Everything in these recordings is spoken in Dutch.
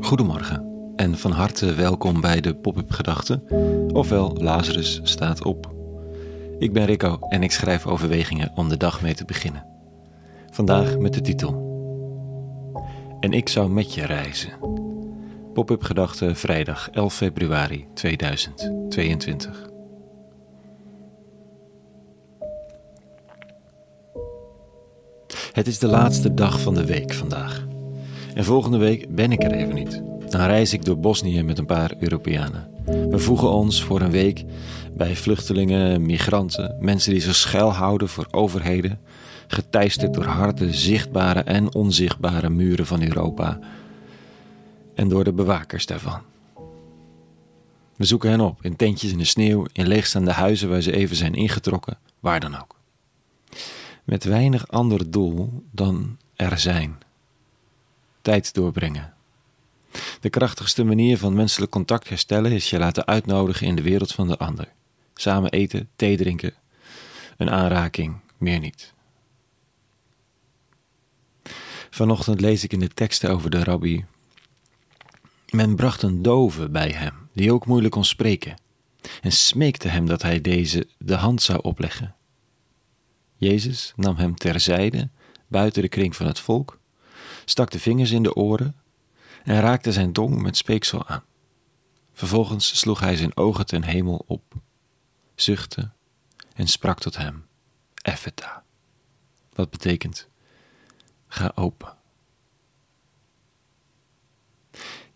Goedemorgen en van harte welkom bij de Pop-up Gedachten, ofwel Lazarus staat op. Ik ben Rico en ik schrijf overwegingen om de dag mee te beginnen. Vandaag met de titel En ik zou met je reizen. Pop-up Gedachten vrijdag 11 februari 2022. Het is de laatste dag van de week vandaag. En volgende week ben ik er even niet. Dan reis ik door Bosnië met een paar Europeanen. We voegen ons voor een week bij vluchtelingen, migranten, mensen die zich schuilhouden voor overheden, geteisterd door harde, zichtbare en onzichtbare muren van Europa en door de bewakers daarvan. We zoeken hen op in tentjes in de sneeuw, in leegstaande huizen waar ze even zijn ingetrokken, waar dan ook. Met weinig ander doel dan er zijn. Tijd doorbrengen. De krachtigste manier van menselijk contact herstellen is je laten uitnodigen in de wereld van de ander. Samen eten, thee drinken, een aanraking, meer niet. Vanochtend lees ik in de teksten over de rabbi. Men bracht een dove bij hem, die ook moeilijk kon spreken, en smeekte hem dat hij deze de hand zou opleggen. Jezus nam hem terzijde, buiten de kring van het volk, stak de vingers in de oren en raakte zijn tong met speeksel aan. Vervolgens sloeg hij zijn ogen ten hemel op, zuchtte en sprak tot hem, Effeta, wat betekent, ga open.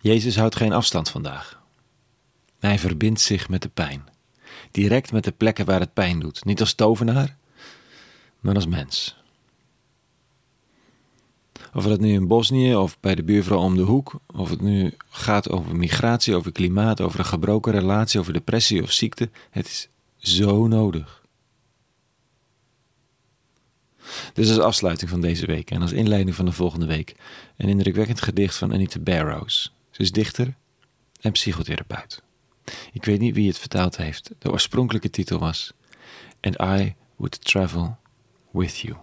Jezus houdt geen afstand vandaag. Hij verbindt zich met de pijn, direct met de plekken waar het pijn doet, niet als tovenaar, maar als mens. Of het nu in Bosnië of bij de buurvrouw om de hoek, of het nu gaat over migratie, over klimaat, over een gebroken relatie, over depressie of ziekte, het is zo nodig. Dus als afsluiting van deze week en als inleiding van de volgende week een indrukwekkend gedicht van Anita Barrows. Ze is dichter en psychotherapeut. Ik weet niet wie het vertaald heeft. De oorspronkelijke titel was And I Would Travel With You.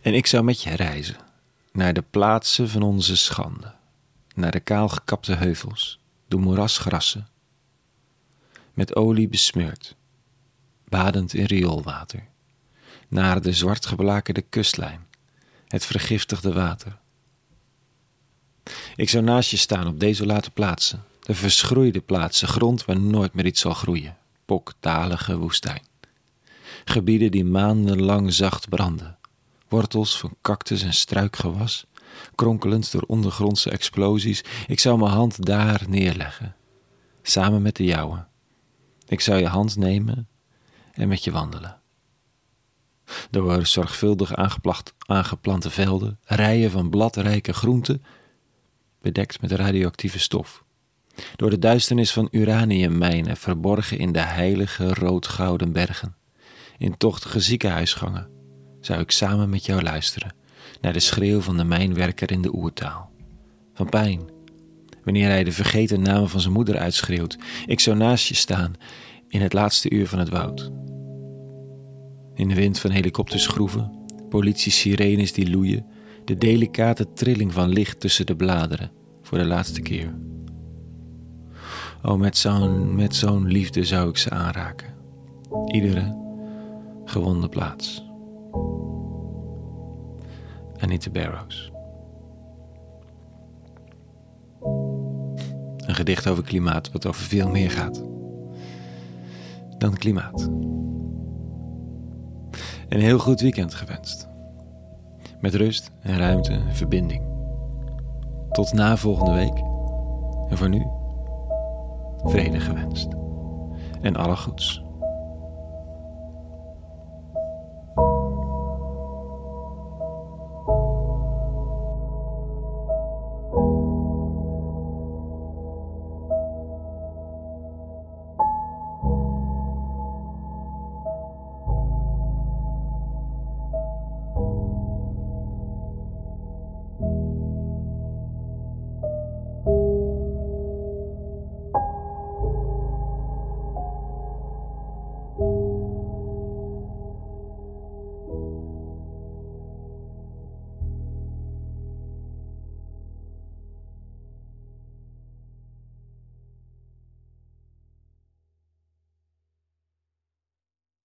En ik zou met je reizen naar de plaatsen van onze schande, naar de kaalgekapte heuvels, de moerasgrassen, met olie besmeurd, badend in rioolwater, naar de zwartgeblakerde kustlijn, het vergiftigde water. Ik zou naast je staan op desolate plaatsen, de verschroeide plaatsen, grond waar nooit meer iets zal groeien, pokdalige woestijn. Gebieden die maandenlang zacht branden, wortels van cactus en struikgewas, kronkelend door ondergrondse explosies. Ik zou mijn hand daar neerleggen, samen met de jouwe. Ik zou je hand nemen en met je wandelen. Door zorgvuldig aangeplante velden, rijen van bladrijke groenten, bedekt met radioactieve stof. Door de duisternis van uraniummijnen, verborgen in de heilige roodgouden bergen, in tochtige ziekenhuisgangen, zou ik samen met jou luisteren naar de schreeuw van de mijnwerker in de oertaal. Van pijn, wanneer hij de vergeten namen van zijn moeder uitschreeuwt. Ik zou naast je staan in het laatste uur van het woud. In de wind van helikoptersgroeven, politie-sirenes die loeien, de delicate trilling van licht tussen de bladeren voor de laatste keer. Oh, met zo'n met zo'n liefde zou ik ze aanraken. Iedere gewonde plaats. Anita Barrows. Een gedicht over klimaat wat over veel meer gaat dan klimaat. Een heel goed weekend gewenst. Met rust en ruimte en verbinding. Tot na volgende week. En voor nu, vrede gewenst. En alle goeds.